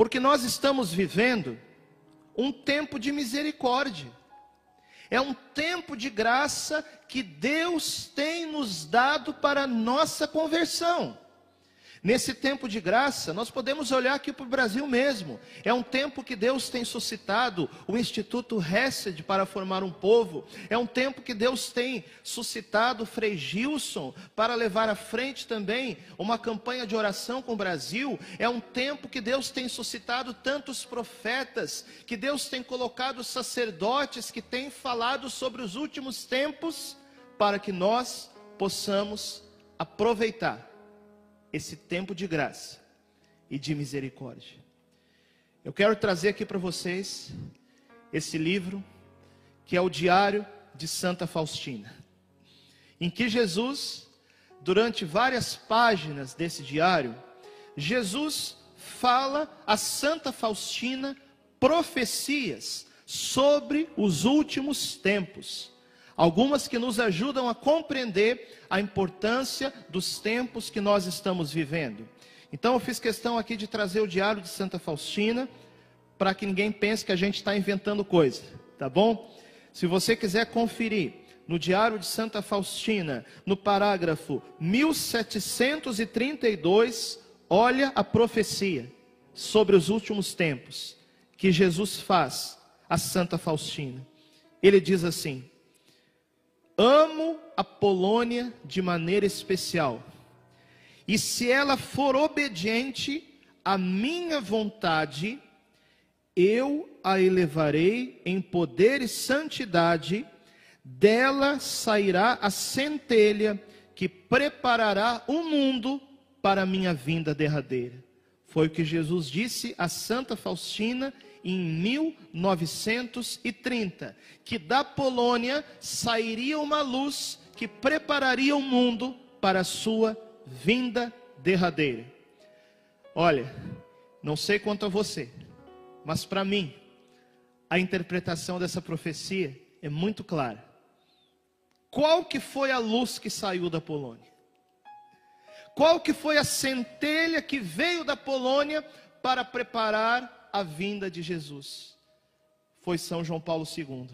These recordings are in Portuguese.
Porque nós estamos vivendo um tempo de misericórdia. É um tempo de graça que Deus tem nos dado para nossa conversão. Nesse tempo de graça, nós podemos olhar aqui para o Brasil mesmo. É um tempo que Deus tem suscitado o Instituto Hesed para formar um povo. É um tempo que Deus tem suscitado Frei Gilson para levar à frente também uma campanha de oração com o Brasil. É um tempo que Deus tem suscitado tantos profetas, que Deus tem colocado sacerdotes que têm falado sobre os últimos tempos para que nós possamos aproveitar esse tempo de graça e de misericórdia. Eu quero trazer aqui para vocês esse livro, que é o Diário de Santa Faustina, em que Jesus, durante várias páginas desse diário, Jesus fala a Santa Faustina profecias sobre os últimos tempos algumas que nos ajudam a compreender a importância dos tempos que nós estamos vivendo. Então eu fiz questão aqui de trazer o diário de Santa Faustina, para que ninguém pense que a gente está inventando coisa, tá bom? Se você quiser conferir no diário de Santa Faustina, no parágrafo 1732, olha a profecia sobre os últimos tempos que Jesus faz a Santa Faustina. Ele diz assim: Amo a Polônia de maneira especial. E se ela for obediente à minha vontade, eu a elevarei em poder e santidade, dela sairá a centelha que preparará o mundo para a minha vinda derradeira. Foi o que Jesus disse a Santa Faustina em 1930, que da Polônia sairia uma luz que prepararia o mundo para a sua vinda derradeira. Olha, não sei quanto a você, mas para mim, a interpretação dessa profecia é muito clara. Qual que foi a luz que saiu da Polônia? Qual que foi a centelha que veio da Polônia para preparar a vinda de Jesus foi São João Paulo II.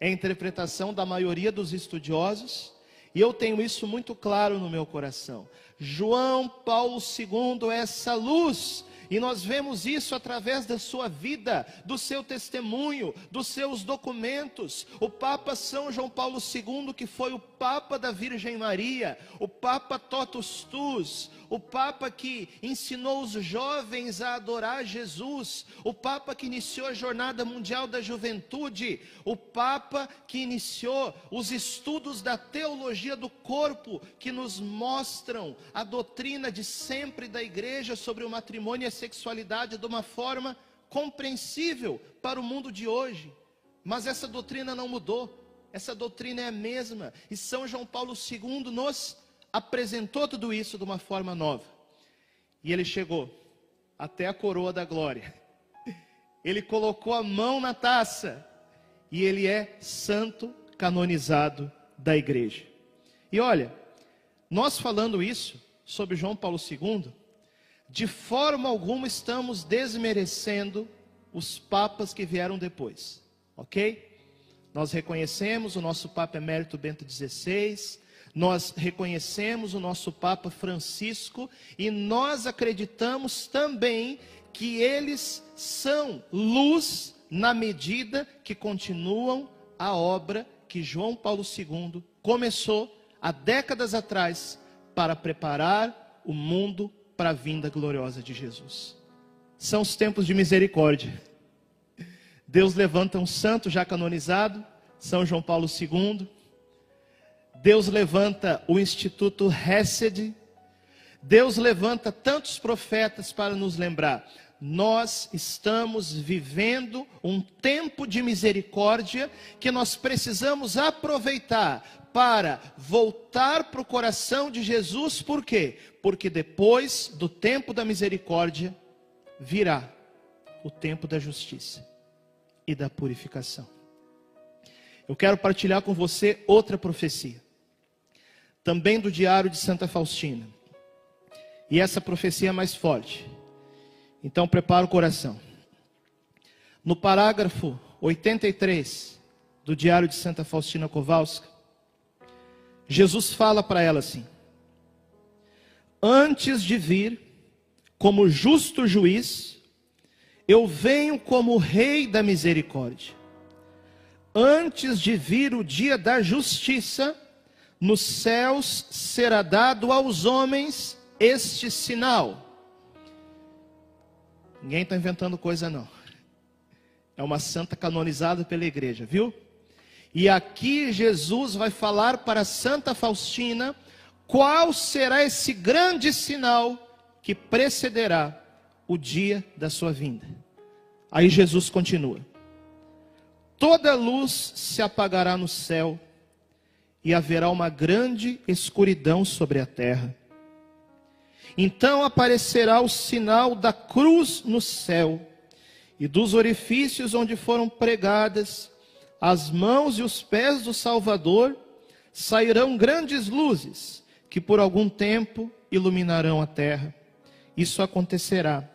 É a interpretação da maioria dos estudiosos, e eu tenho isso muito claro no meu coração. João Paulo II é essa luz e nós vemos isso através da sua vida, do seu testemunho, dos seus documentos. O Papa São João Paulo II, que foi o Papa da Virgem Maria, o Papa Totus Tus, o Papa que ensinou os jovens a adorar Jesus, o Papa que iniciou a Jornada Mundial da Juventude, o Papa que iniciou os estudos da teologia do corpo, que nos mostram a doutrina de sempre da igreja sobre o matrimônio e a sexualidade de uma forma compreensível para o mundo de hoje. Mas essa doutrina não mudou, essa doutrina é a mesma, e São João Paulo II nos apresentou tudo isso de uma forma nova. E ele chegou até a coroa da glória. Ele colocou a mão na taça e ele é santo canonizado da igreja. E olha, nós falando isso sobre João Paulo II, de forma alguma estamos desmerecendo os papas que vieram depois, ok? Nós reconhecemos o nosso Papa Emérito Bento XVI, nós reconhecemos o nosso Papa Francisco e nós acreditamos também que eles são luz na medida que continuam a obra que João Paulo II começou há décadas atrás para preparar o mundo para a vinda gloriosa de Jesus. São os tempos de misericórdia. Deus levanta um santo já canonizado, São João Paulo II, Deus levanta o Instituto Hesed, Deus levanta tantos profetas para nos lembrar. Nós estamos vivendo um tempo de misericórdia que nós precisamos aproveitar para voltar para o coração de Jesus, por quê? Porque depois do tempo da misericórdia virá o tempo da justiça e da purificação. Eu quero partilhar com você outra profecia também do diário de Santa Faustina. E essa profecia é mais forte. Então prepara o coração. No parágrafo 83 do Diário de Santa Faustina Kowalska, Jesus fala para ela assim: Antes de vir como justo juiz, eu venho como rei da misericórdia. Antes de vir o dia da justiça, nos céus será dado aos homens este sinal. Ninguém está inventando coisa, não. É uma santa canonizada pela igreja, viu? E aqui Jesus vai falar para Santa Faustina qual será esse grande sinal que precederá o dia da sua vinda. Aí Jesus continua: Toda luz se apagará no céu e haverá uma grande escuridão sobre a terra. Então aparecerá o sinal da cruz no céu e dos orifícios onde foram pregadas as mãos e os pés do Salvador, sairão grandes luzes que por algum tempo iluminarão a terra. Isso acontecerá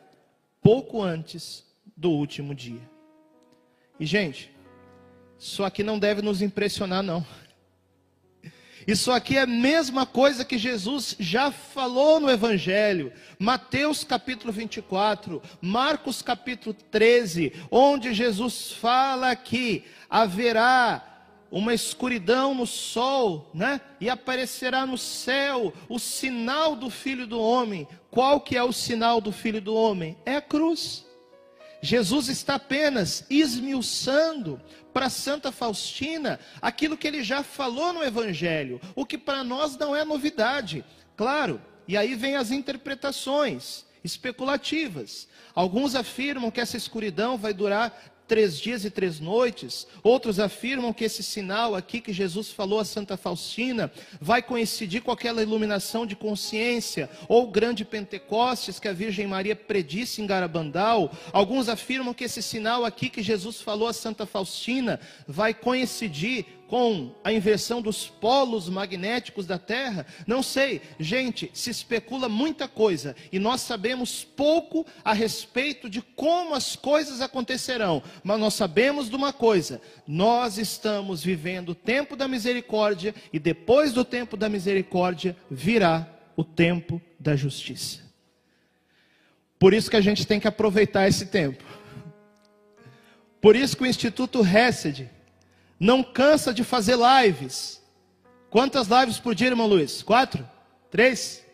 pouco antes do último dia. E gente, isso aqui não deve nos impressionar não. Isso aqui é a mesma coisa que Jesus já falou no Evangelho. Mateus capítulo 24, Marcos capítulo 13, onde Jesus fala que haverá uma escuridão no sol, né? E aparecerá no céu o sinal do Filho do Homem. Qual que é o sinal do Filho do Homem? É a cruz. Jesus está apenas esmiuçando para Santa Faustina aquilo que ele já falou no Evangelho, o que para nós não é novidade. Claro, e aí vem as interpretações especulativas. Alguns afirmam que essa escuridão vai durar três dias e três noites. Outros afirmam que esse sinal aqui que Jesus falou a Santa Faustina vai coincidir com aquela iluminação de consciência ou grande Pentecostes que a Virgem Maria predisse em Garabandal. Alguns afirmam que esse sinal aqui que Jesus falou a Santa Faustina vai coincidir com a inversão dos polos magnéticos da Terra? Não sei. Gente, se especula muita coisa e nós sabemos pouco a respeito de como as coisas acontecerão. Mas nós sabemos de uma coisa: nós estamos vivendo o tempo da misericórdia e depois do tempo da misericórdia virá o tempo da justiça. Por isso que a gente tem que aproveitar esse tempo. Por isso que o Instituto Hesed não cansa de fazer lives. Quantas lives por dia, irmão Luiz? Quatro? Três?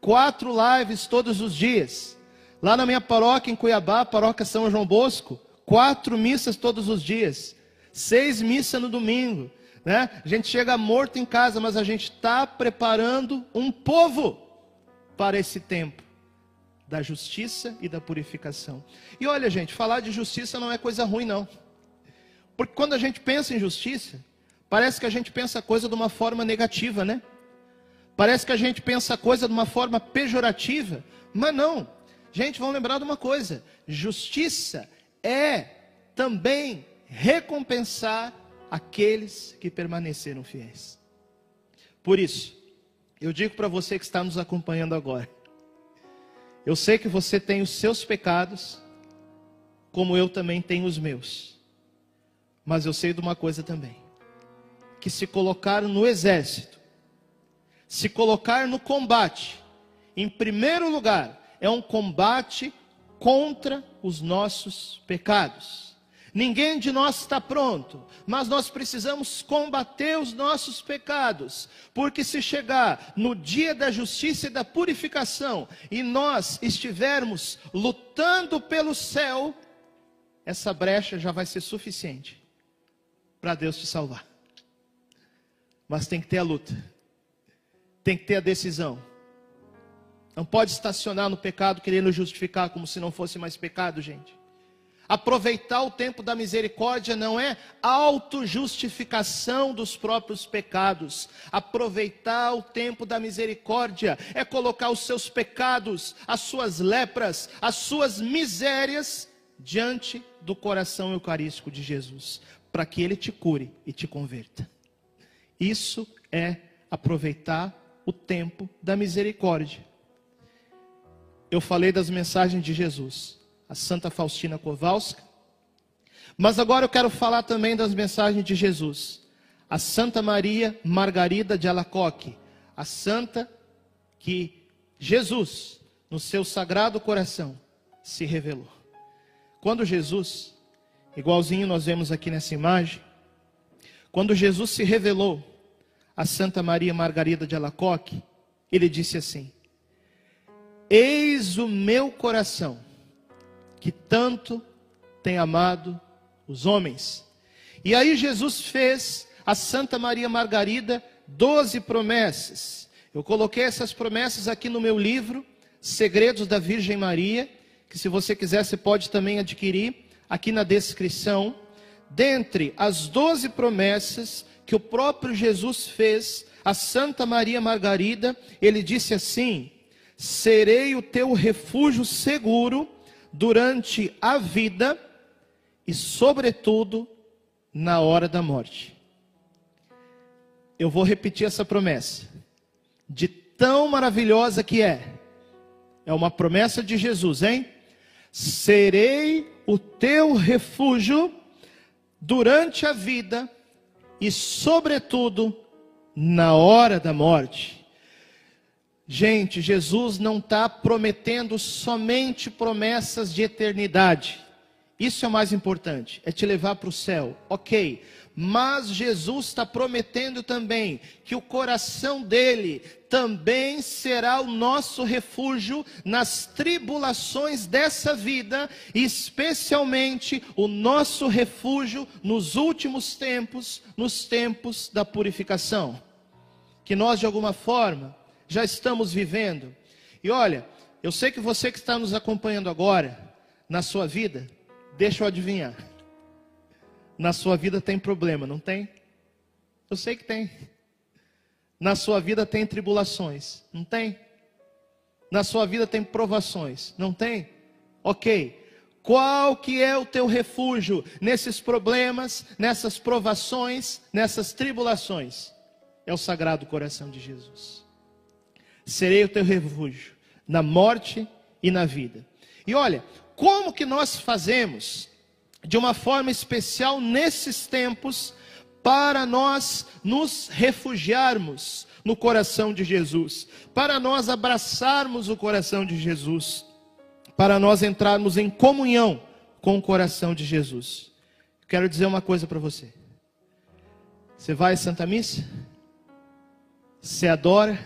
Quatro lives todos os dias. Lá na minha paróquia em Cuiabá, paróquia São João Bosco, quatro missas todos os dias. Seis missas no domingo. Né? A gente chega morto em casa, mas a gente está preparando um povo para esse tempo da justiça e da purificação. E olha, gente, falar de justiça não é coisa ruim, não. Porque quando a gente pensa em justiça, parece que a gente pensa a coisa de uma forma negativa, né? Parece que a gente pensa a coisa de uma forma pejorativa, mas não. Gente, vamos lembrar de uma coisa: justiça é também recompensar aqueles que permaneceram fiéis. Por isso, eu digo para você que está nos acompanhando agora, eu sei que você tem os seus pecados, como eu também tenho os meus. Mas eu sei de uma coisa também: que se colocar no exército, se colocar no combate, em primeiro lugar, é um combate contra os nossos pecados. Ninguém de nós está pronto, mas nós precisamos combater os nossos pecados, porque se chegar no dia da justiça e da purificação e nós estivermos lutando pelo céu, essa brecha já vai ser suficiente para Deus te salvar. Mas tem que ter a luta, tem que ter a decisão. Não pode estacionar no pecado querendo justificar como se não fosse mais pecado, gente. Aproveitar o tempo da misericórdia não é autojustificação dos próprios pecados. Aproveitar o tempo da misericórdia é colocar os seus pecados, as suas lepras, as suas misérias diante do coração eucarístico de Jesus para que ele te cure e te converta. Isso é aproveitar o tempo da misericórdia. eu falei das mensagens de Jesus, a Santa Faustina Kowalska, mas agora eu quero falar também das mensagens de Jesus, a Santa Maria Margarida de Alacoque, a santa que Jesus, no seu sagrado coração, se revelou. Quando Jesus, igualzinho nós vemos aqui nessa imagem, quando Jesus se revelou a Santa Maria Margarida de Alacoque, ele disse assim: Eis o meu coração, que tanto tem amado os homens. E aí Jesus fez a Santa Maria Margarida doze promessas. Eu coloquei essas promessas aqui no meu livro, Segredos da Virgem Maria, que se você quiser você pode também adquirir aqui na descrição. Dentre as doze promessas que o próprio Jesus fez a Santa Maria Margarida, ele disse assim: Serei o teu refúgio seguro durante a vida e, sobretudo, na hora da morte. Eu vou repetir essa promessa, de tão maravilhosa que é. É uma promessa de Jesus, hein? Serei o teu refúgio durante a vida e, sobretudo, na hora da morte. Gente, Jesus não está prometendo somente promessas de eternidade. Isso é o mais importante, é te levar para o céu, ok. Mas Jesus está prometendo também que o coração dele também será o nosso refúgio nas tribulações dessa vida, especialmente o nosso refúgio nos últimos tempos, nos tempos da purificação, que nós de alguma forma já estamos vivendo. E olha, eu sei que você que está nos acompanhando agora, na sua vida, deixa eu adivinhar na sua vida tem problema, não tem? Eu sei que tem. Na sua vida tem tribulações, não tem? Na sua vida tem provações, não tem? Ok. Qual que é o teu refúgio nesses problemas, nessas provações, nessas tribulações? É o Sagrado Coração de Jesus. Serei o teu refúgio na morte e na vida. E olha, como que nós fazemos de uma forma especial nesses tempos, para nós nos refugiarmos no coração de Jesus, para nós abraçarmos o coração de Jesus, para nós entrarmos em comunhão com o coração de Jesus. Quero dizer uma coisa para você. Você vai à Santa Missa? Você adora?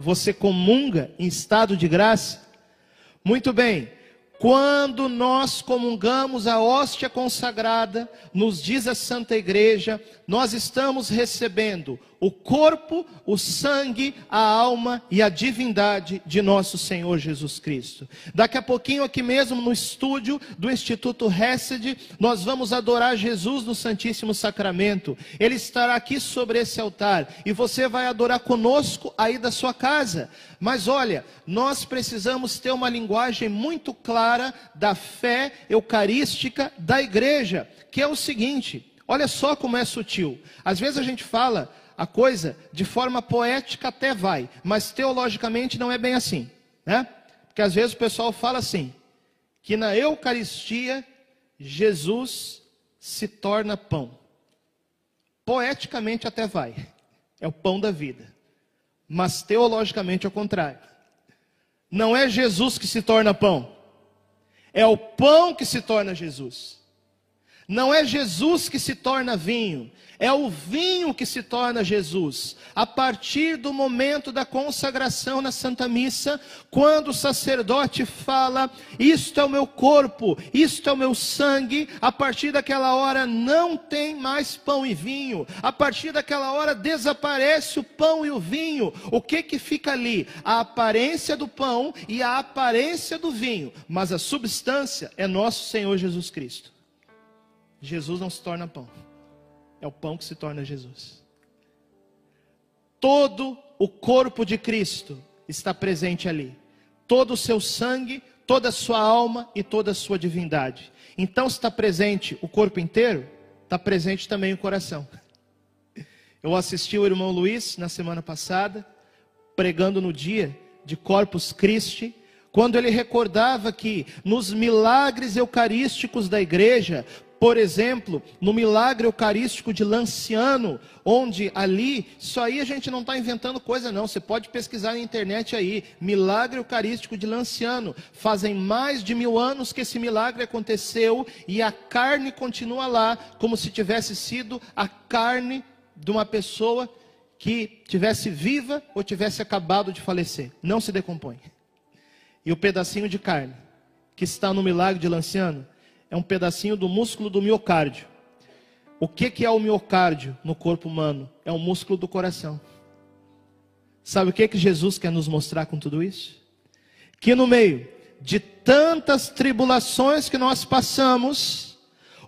Você comunga em estado de graça? Muito bem. Quando nós comungamos a hóstia consagrada, nos diz a Santa Igreja, nós estamos recebendo o corpo, o sangue, a alma e a divindade de nosso Senhor Jesus Cristo. Daqui a pouquinho, aqui mesmo no estúdio do Instituto Hesed, nós vamos adorar Jesus no Santíssimo Sacramento. Ele estará aqui sobre esse altar e você vai adorar conosco aí da sua casa. Mas olha, nós precisamos ter uma linguagem muito clara da fé eucarística da igreja, que é o seguinte. Olha só como é sutil. Às vezes a gente fala a coisa de forma poética até vai, mas teologicamente não é bem assim, né? Porque às vezes o pessoal fala assim, que na Eucaristia Jesus se torna pão. Poeticamente até vai, é o pão da vida, mas teologicamente é o contrário. Não é Jesus que se torna pão, é o pão que se torna Jesus. Não é Jesus que se torna vinho, é o vinho que se torna Jesus. A partir do momento da consagração na Santa Missa, quando o sacerdote fala: Isto é o meu corpo, isto é o meu sangue, a partir daquela hora não tem mais pão e vinho. A partir daquela hora desaparece o pão e o vinho. O que que fica ali? A aparência do pão e a aparência do vinho, mas a substância é nosso Senhor Jesus Cristo. Jesus não se torna pão, é o pão que se torna Jesus. Todo o corpo de Cristo está presente ali, todo o seu sangue, toda a sua alma e toda a sua divindade. Então, se está presente o corpo inteiro, está presente também o coração. Eu assisti o irmão Luiz na semana passada, pregando no dia de Corpus Christi, quando ele recordava que nos milagres eucarísticos da igreja, por exemplo, no milagre eucarístico de Lanciano, onde ali, isso aí a gente não está inventando coisa não, você pode pesquisar na internet aí, milagre eucarístico de Lanciano, fazem mais de mil anos que esse milagre aconteceu e a carne continua lá, como se tivesse sido a carne de uma pessoa que tivesse viva ou tivesse acabado de falecer, não se decompõe. E o pedacinho de carne que está no milagre de Lanciano é um pedacinho do músculo do miocárdio. O que, que é o miocárdio no corpo humano? É o músculo do coração. Sabe o que, que Jesus quer nos mostrar com tudo isso? Que no meio de tantas tribulações que nós passamos,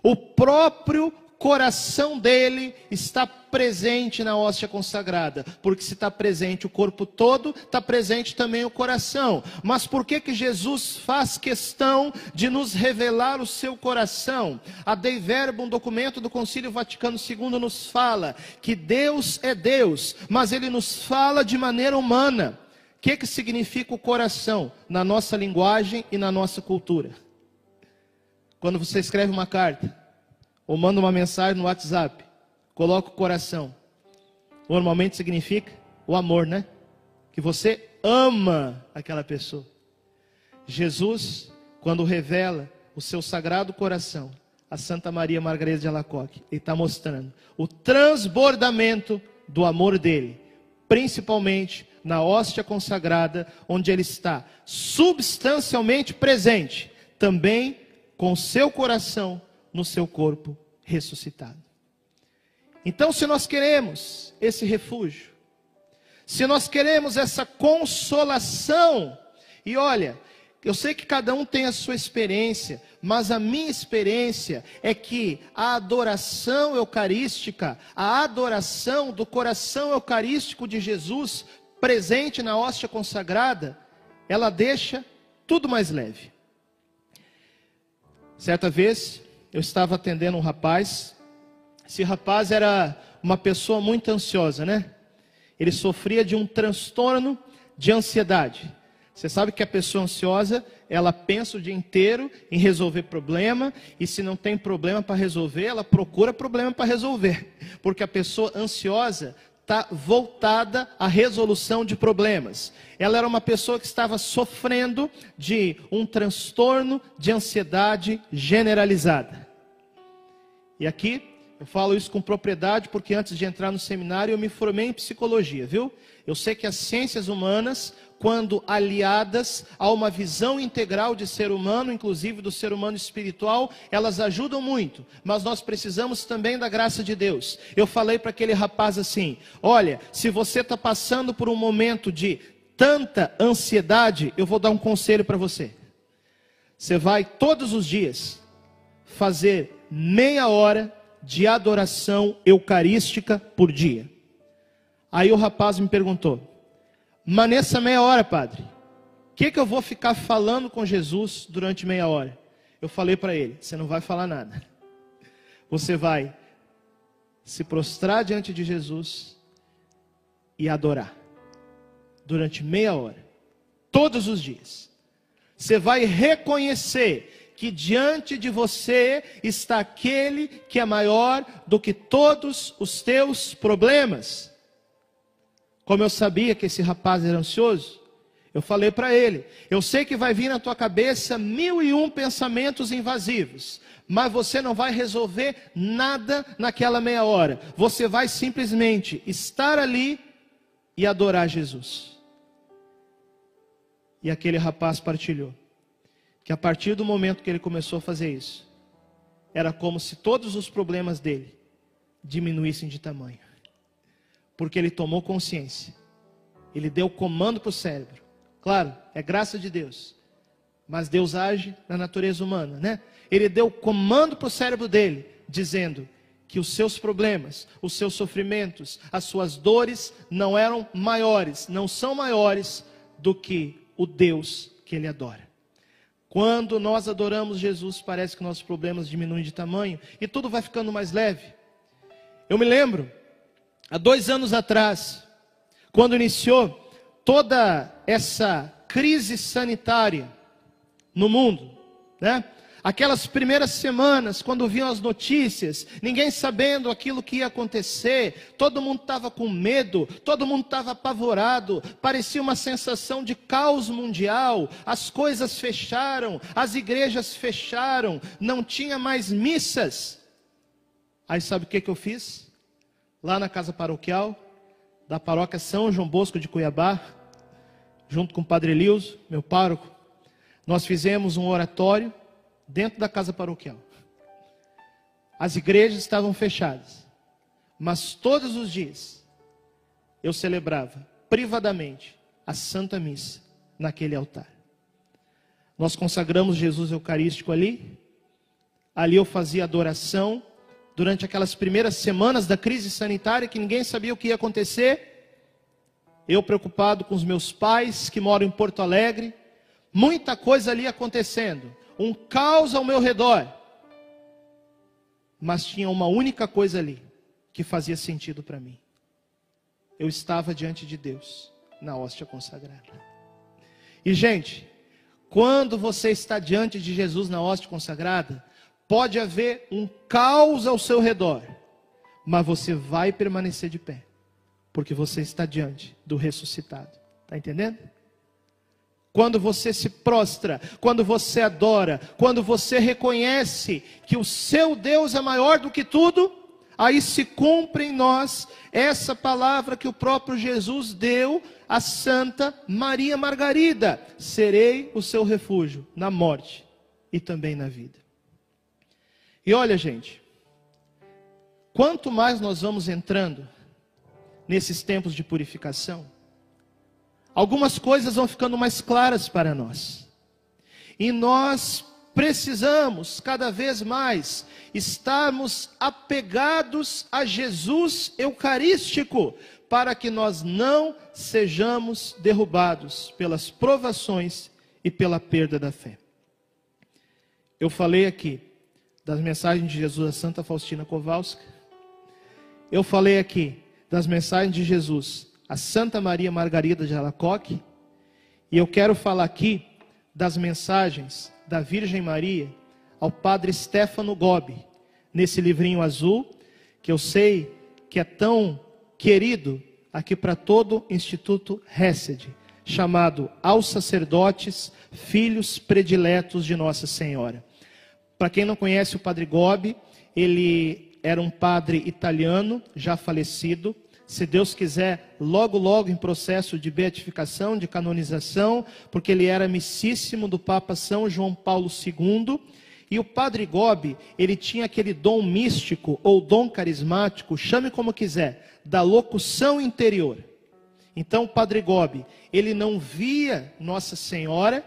o próprio coração dele está presente na hóstia consagrada, porque se está presente o corpo todo, está presente também o coração. Mas por que que Jesus faz questão de nos revelar o seu coração? A Dei Verbo, um documento do Concílio Vaticano II, nos fala que Deus é Deus, mas ele nos fala de maneira humana. O que, que significa o coração na nossa linguagem e na nossa cultura? Quando você escreve uma carta, ou manda uma mensagem no WhatsApp, coloca o coração. Normalmente significa o amor, né? Que você ama aquela pessoa. Jesus, quando revela o seu sagrado coração a Santa Maria Margarida de Alacoque, ele está mostrando o transbordamento do amor dele, principalmente na hóstia consagrada, onde ele está substancialmente presente, também com seu coração no seu corpo ressuscitado. Então, se nós queremos esse refúgio, se nós queremos essa consolação, e olha, eu sei que cada um tem a sua experiência, mas a minha experiência é que a adoração eucarística, a adoração do coração eucarístico de Jesus, presente na hóstia consagrada, ela deixa tudo mais leve. Certa vez, eu estava atendendo um rapaz. Esse rapaz era uma pessoa muito ansiosa, né? Ele sofria de um transtorno de ansiedade. Você sabe que a pessoa ansiosa, ela pensa o dia inteiro em resolver problema, e se não tem problema para resolver, ela procura problema para resolver. Porque a pessoa ansiosa está voltada à resolução de problemas. Ela era uma pessoa que estava sofrendo de um transtorno de ansiedade generalizada. E aqui eu falo isso com propriedade porque antes de entrar no seminário eu me formei em psicologia, viu? Eu sei que as ciências humanas, quando aliadas a uma visão integral de ser humano, inclusive do ser humano espiritual, elas ajudam muito, mas nós precisamos também da graça de Deus. Eu falei para aquele rapaz assim: olha, se você está passando por um momento de tanta ansiedade, eu vou dar um conselho para você. Você vai todos os dias fazer meia hora de adoração eucarística por dia. Aí o rapaz me perguntou: Mas nessa meia hora, padre, o que, que eu vou ficar falando com Jesus durante meia hora? Eu falei para ele: Você não vai falar nada. Você vai se prostrar diante de Jesus e adorar durante meia hora, todos os dias. Você vai reconhecer que diante de você está aquele que é maior do que todos os teus problemas. Como eu sabia que esse rapaz era ansioso, eu falei para ele: eu sei que vai vir na tua cabeça mil e um pensamentos invasivos, mas você não vai resolver nada naquela meia hora. Você vai simplesmente estar ali e adorar Jesus. E aquele rapaz partilhou que a partir do momento que ele começou a fazer isso, era como se todos os problemas dele diminuíssem de tamanho porque ele tomou consciência. Ele deu comando para o cérebro. Claro, é graça de Deus. Mas Deus age na natureza humana, né? Ele deu comando para o cérebro dele, dizendo que os seus problemas, os seus sofrimentos, as suas dores não eram maiores, não são maiores do que o Deus que ele adora. Quando nós adoramos Jesus, parece que nossos problemas diminuem de tamanho e tudo vai ficando mais leve. Eu me lembro há dois anos atrás, quando iniciou toda essa crise sanitária no mundo, né? Aquelas primeiras semanas, quando viam as notícias, ninguém sabendo aquilo que ia acontecer, todo mundo estava com medo, todo mundo estava apavorado, parecia uma sensação de caos mundial, as coisas fecharam, as igrejas fecharam, não tinha mais missas. Aí sabe o que, que eu fiz? Lá na casa paroquial, da paróquia São João Bosco de Cuiabá, junto com o Padre Elius, meu pároco, nós fizemos um oratório dentro da casa paroquial. As igrejas estavam fechadas, mas todos os dias eu celebrava privadamente a Santa Missa naquele altar. Nós consagramos Jesus Eucarístico ali, ali eu fazia adoração durante aquelas primeiras semanas da crise sanitária que ninguém sabia o que ia acontecer. Eu preocupado com os meus pais que moram em Porto Alegre, muita coisa ali acontecendo, um caos ao meu redor. Mas tinha uma única coisa ali que fazia sentido para mim. Eu estava diante de Deus na hóstia consagrada. E gente, quando você está diante de Jesus na hóstia consagrada, Pode haver um caos ao seu redor, mas você vai permanecer de pé, porque você está diante do ressuscitado. Está entendendo? Quando você se prostra, quando você adora, quando você reconhece que o seu Deus é maior do que tudo, aí se cumpre em nós essa palavra que o próprio Jesus deu a Santa Maria Margarida: serei o seu refúgio na morte e também na vida. E olha, gente, quanto mais nós vamos entrando nesses tempos de purificação, algumas coisas vão ficando mais claras para nós. E nós precisamos cada vez mais estarmos apegados a Jesus Eucarístico, para que nós não sejamos derrubados pelas provações e pela perda da fé. Eu falei aqui das mensagens de Jesus a Santa Faustina Kowalska. Eu falei aqui das mensagens de Jesus a Santa Maria Margarida de Alacoque. E eu quero falar aqui das mensagens da Virgem Maria ao Padre Stefano Gobi, nesse livrinho azul, que eu sei que é tão querido aqui para todo o Instituto Hesed, chamado Aos Sacerdotes, Filhos Prediletos de Nossa Senhora. Para quem não conhece o Padre Gobi, ele era um padre italiano, já falecido. Se Deus quiser, logo, logo em processo de beatificação, de canonização, porque ele era amicíssimo do Papa São João Paulo II. E o Padre Gobi, ele tinha aquele dom místico ou dom carismático, chame como quiser, da locução interior. Então, o Padre Gobi, ele não via Nossa Senhora,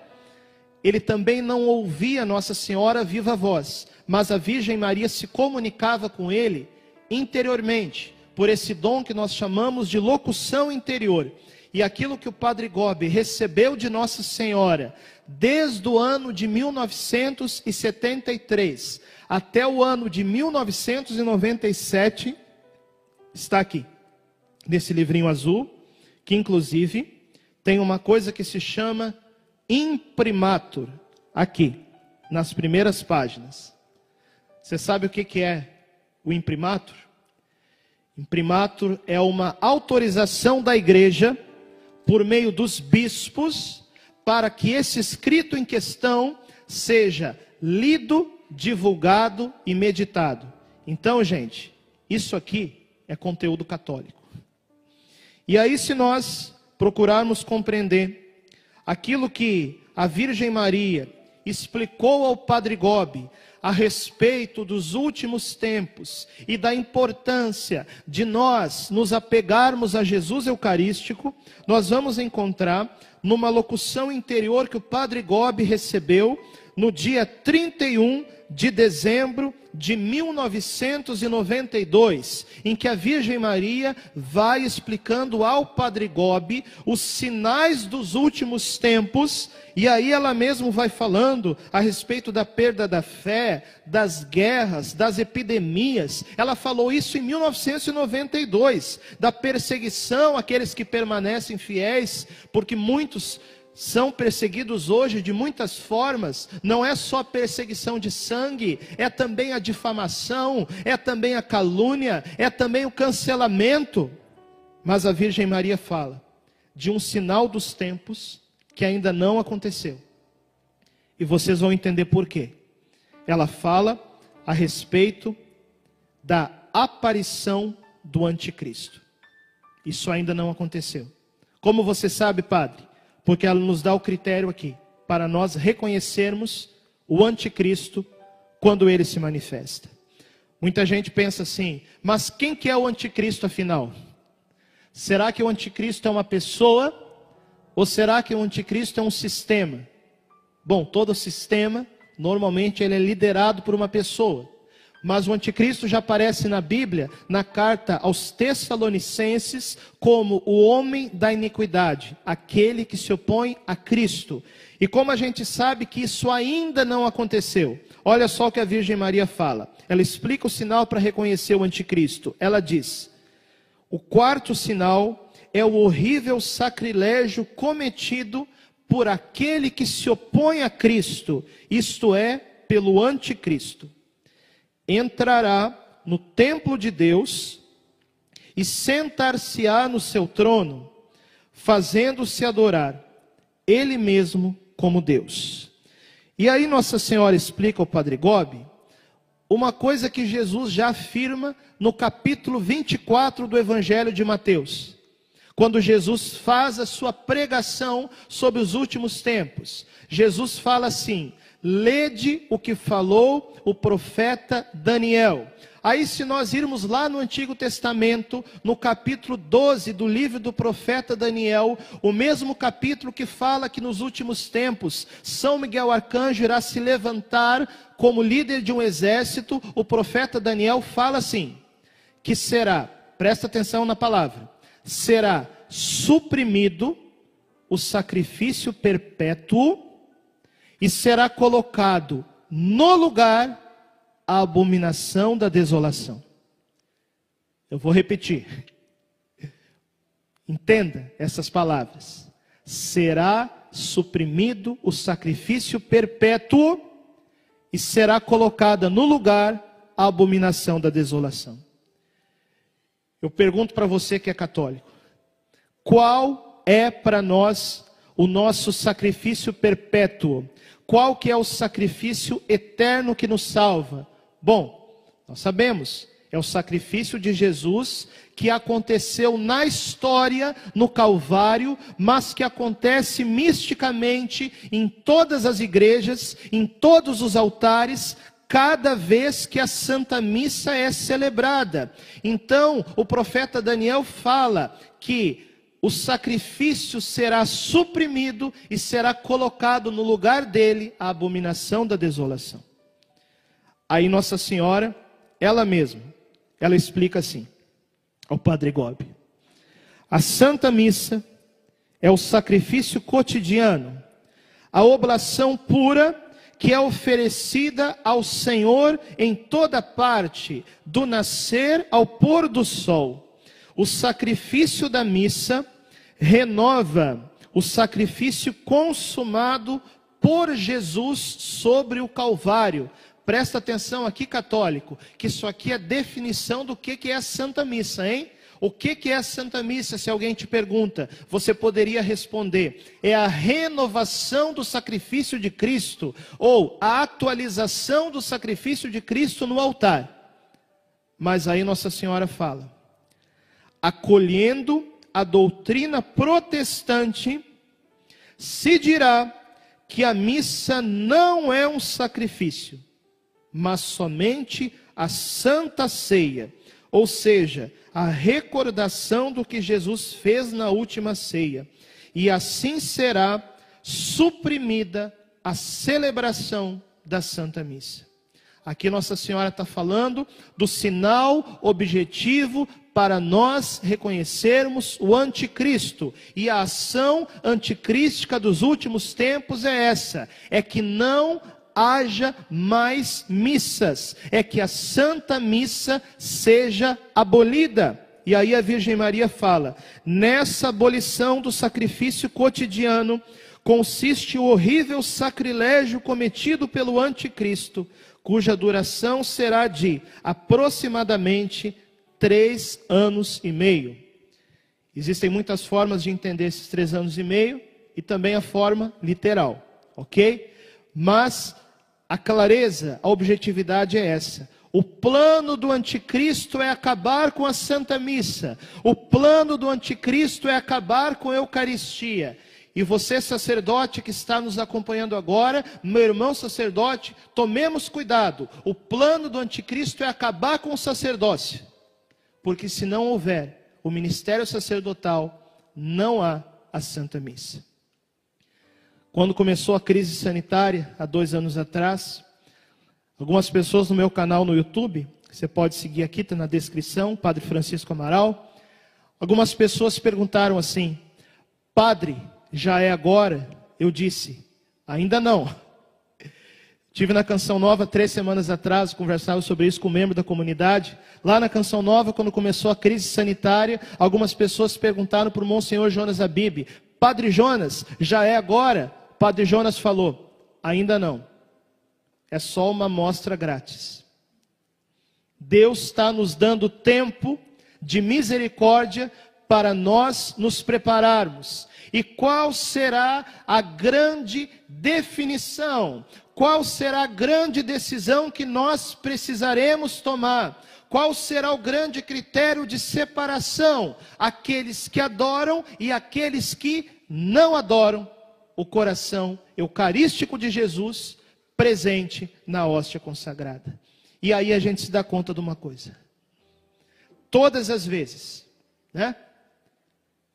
ele também não ouvia Nossa Senhora viva voz, mas a Virgem Maria se comunicava com ele interiormente, por esse dom que nós chamamos de locução interior. E aquilo que o Padre Gobi recebeu de Nossa Senhora, desde o ano de 1973 até o ano de 1997, está aqui, nesse livrinho azul, que inclusive tem uma coisa que se chama imprimatur, aqui, nas primeiras páginas. Você sabe o que é o imprimatur? Imprimatur é uma autorização da igreja, por meio dos bispos, para que esse escrito em questão seja lido, divulgado e meditado. Então, gente, isso aqui é conteúdo católico. E aí, se nós procurarmos compreender aquilo que a Virgem Maria explicou ao Padre Gobi a respeito dos últimos tempos e da importância de nós nos apegarmos a Jesus Eucarístico, nós vamos encontrar numa locução interior que o Padre Gobi recebeu no dia 31 de dezembro de 1992, em que a Virgem Maria vai explicando ao Padre Gobi os sinais dos últimos tempos, e aí ela mesmo vai falando a respeito da perda da fé, das guerras, das epidemias. Ela falou isso em 1992, da perseguição àqueles que permanecem fiéis, porque muitos são perseguidos hoje de muitas formas, não é só perseguição de sangue, é também a difamação, é também a calúnia, é também o cancelamento. Mas a Virgem Maria fala de um sinal dos tempos que ainda não aconteceu. E vocês vão entender por quê. Ela fala a respeito da aparição do anticristo. Isso ainda não aconteceu. Como você sabe, padre? Porque ela nos dá o critério aqui para nós reconhecermos o anticristo quando ele se manifesta. Muita gente pensa assim, mas quem que é o anticristo afinal? Será que o anticristo é uma pessoa ou será que o anticristo é um sistema? Bom, todo sistema normalmente ele é liderado por uma pessoa. Mas o anticristo já aparece na Bíblia, na carta aos Tessalonicenses, como o homem da iniquidade, aquele que se opõe a Cristo. E como a gente sabe que isso ainda não aconteceu, olha só o que a Virgem Maria fala. Ela explica o sinal para reconhecer o anticristo. Ela diz: o quarto sinal é o horrível sacrilégio cometido por aquele que se opõe a Cristo, isto é, pelo anticristo entrará no templo de Deus e sentar-se-á no seu trono, fazendo-se adorar ele mesmo como Deus. E aí Nossa Senhora explica ao Padre Gobi uma coisa que Jesus já afirma no capítulo 24 do Evangelho de Mateus. Quando Jesus faz a sua pregação sobre os últimos tempos, Jesus fala assim: Lede o que falou o profeta Daniel. Aí, se nós irmos lá no Antigo Testamento, no capítulo 12 do livro do profeta Daniel, o mesmo capítulo que fala que nos últimos tempos São Miguel Arcanjo irá se levantar como líder de um exército, o profeta Daniel fala assim: que será, presta atenção na palavra, será suprimido o sacrifício perpétuo e será colocado no lugar a abominação da desolação. Eu vou repetir. Entenda essas palavras. Será suprimido o sacrifício perpétuo e será colocada no lugar a abominação da desolação. Eu pergunto para você que é católico: qual é para nós o nosso sacrifício perpétuo qual que é o sacrifício eterno que nos salva? Bom, nós sabemos, é o sacrifício de Jesus que aconteceu na história no Calvário, mas que acontece misticamente em todas as igrejas, em todos os altares, cada vez que a Santa Missa é celebrada. Então, o profeta Daniel fala que o sacrifício será suprimido e será colocado no lugar dele a abominação da desolação. Aí Nossa Senhora, ela mesma, ela explica assim ao Padre Gobi: a Santa Missa é o sacrifício cotidiano, a oblação pura que é oferecida ao Senhor em toda parte, do nascer ao pôr do sol o sacrifício da missa renova o sacrifício consumado por Jesus sobre o Calvário. Presta atenção aqui, católico, que isso aqui é definição do que, que é a Santa Missa, hein? O que, que é a Santa Missa? Se alguém te pergunta, você poderia responder: é a renovação do sacrifício de Cristo, ou a atualização do sacrifício de Cristo no altar. Mas aí Nossa Senhora fala: acolhendo a doutrina protestante, se dirá que a missa não é um sacrifício, mas somente a santa ceia, ou seja, a recordação do que Jesus fez na última ceia, e assim será suprimida a celebração da Santa Missa. Aqui Nossa Senhora está falando do sinal objetivo para nós reconhecermos o anticristo. E a ação anticrística dos últimos tempos é essa: é que não haja mais missas, é que a Santa Missa seja abolida. E aí a Virgem Maria fala: nessa abolição do sacrifício cotidiano consiste o horrível sacrilégio cometido pelo anticristo cuja duração será de aproximadamente três anos e meio. Existem muitas formas de entender esses três anos e meio e também a forma literal, ok? Mas a clareza, a objetividade é essa. O plano do anticristo é acabar com a Santa Missa. O plano do anticristo é acabar com a Eucaristia. E você, sacerdote que está nos acompanhando agora, meu irmão sacerdote, tomemos cuidado. O plano do anticristo é acabar com o sacerdócio. Porque se não houver o ministério sacerdotal, não há a Santa Missa. Quando começou a crise sanitária, há dois anos atrás, algumas pessoas no meu canal no YouTube, você pode seguir aqui, está na descrição, Padre Francisco Amaral. Algumas pessoas perguntaram assim: Padre, já é agora? Eu disse, ainda não. Tive na Canção Nova três semanas atrás, conversava sobre isso com um membro da comunidade. Lá na Canção Nova, quando começou a crise sanitária, algumas pessoas perguntaram para o Monsenhor Jonas Abib: Padre Jonas, já é agora? Padre Jonas falou: ainda não. É só uma amostra grátis. Deus está nos dando tempo de misericórdia para nós nos prepararmos. E qual será a grande definição? Qual será a grande decisão que nós precisaremos tomar? Qual será o grande critério de separação? Aqueles que adoram e aqueles que não adoram o coração eucarístico de Jesus presente na hóstia consagrada. E aí a gente se dá conta de uma coisa. Todas as vezes, né?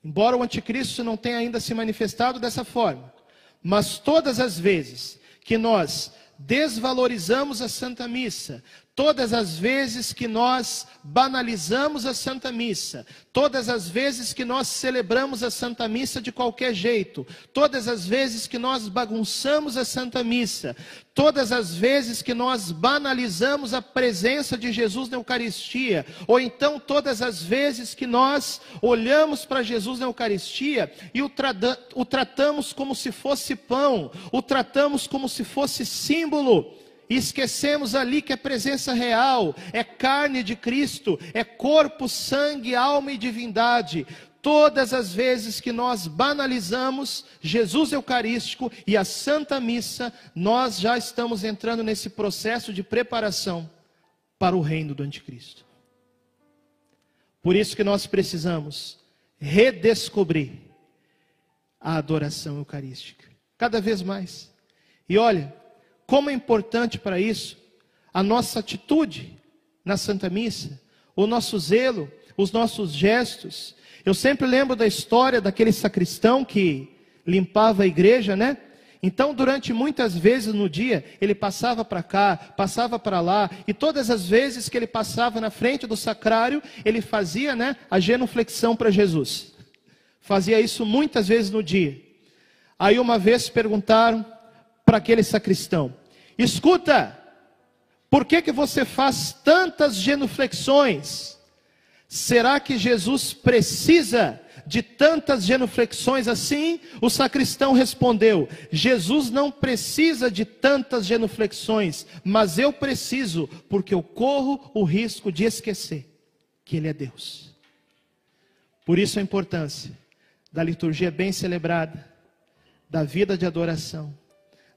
Embora o anticristo não tenha ainda se manifestado dessa forma, mas todas as vezes que nós desvalorizamos a Santa Missa, Todas as vezes que nós banalizamos a Santa Missa, todas as vezes que nós celebramos a Santa Missa de qualquer jeito, todas as vezes que nós bagunçamos a Santa Missa, todas as vezes que nós banalizamos a presença de Jesus na Eucaristia, ou então todas as vezes que nós olhamos para Jesus na Eucaristia e o, o tratamos como se fosse pão, o tratamos como se fosse símbolo e esquecemos ali que é presença real, é carne de Cristo, é corpo, sangue, alma e divindade. Todas as vezes que nós banalizamos Jesus Eucarístico e a Santa Missa, nós já estamos entrando nesse processo de preparação para o reino do Anticristo. Por isso que nós precisamos redescobrir a adoração eucarística, cada vez mais. E olha, como é importante para isso a nossa atitude na Santa Missa, o nosso zelo, os nossos gestos. Eu sempre lembro da história daquele sacristão que limpava a igreja, né? Então, durante muitas vezes no dia, ele passava para cá, passava para lá, e todas as vezes que ele passava na frente do sacrário, ele fazia, né, a genuflexão para Jesus. Fazia isso muitas vezes no dia. Aí uma vez perguntaram para aquele sacristão: Escuta, por que, que você faz tantas genuflexões? Será que Jesus precisa de tantas genuflexões assim? O sacristão respondeu: Jesus não precisa de tantas genuflexões, mas eu preciso, porque eu corro o risco de esquecer que Ele é Deus. Por isso a importância da liturgia bem celebrada, da vida de adoração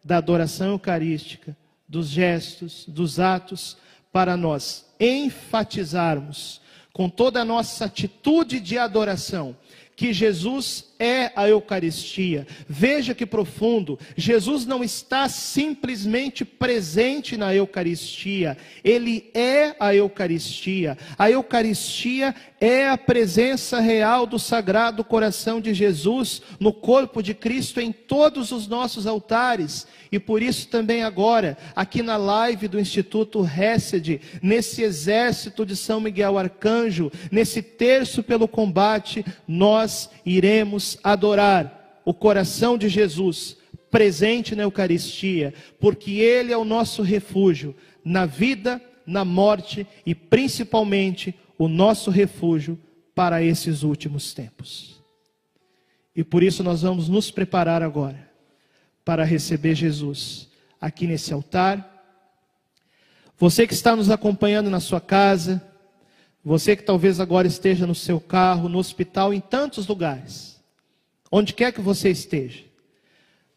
da adoração eucarística, dos gestos, dos atos, para nós enfatizarmos com toda a nossa atitude de adoração que Jesus é a Eucaristia. Veja que profundo. Jesus não está simplesmente presente na Eucaristia, ele é a Eucaristia. A Eucaristia é a presença real do Sagrado Coração de Jesus no corpo de Cristo em todos os nossos altares. E por isso também agora, aqui na live do Instituto Hesed, nesse exército de São Miguel Arcanjo, nesse terço pelo combate, nós iremos adorar o coração de Jesus presente na Eucaristia, porque ele é o nosso refúgio na vida, na morte e principalmente o nosso refúgio para esses últimos tempos. E por isso nós vamos nos preparar agora para receber Jesus aqui nesse altar. Você que está nos acompanhando na sua casa, você que talvez agora esteja no seu carro, no hospital, em tantos lugares, onde quer que você esteja,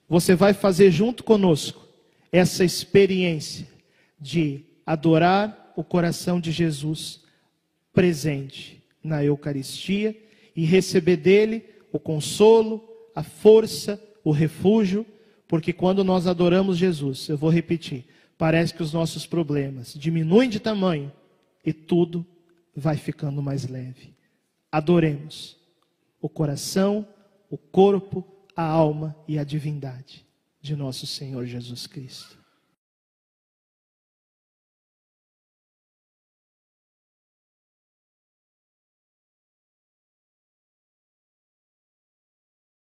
você vai fazer junto conosco essa experiência de adorar o coração de Jesus presente na Eucaristia e receber dele o consolo, a força, o refúgio, porque quando nós adoramos Jesus, eu vou repetir, parece que os nossos problemas diminuem de tamanho e tudo vai ficando mais leve. Adoremos o coração, o corpo, a alma e a divindade de nosso Senhor Jesus Cristo.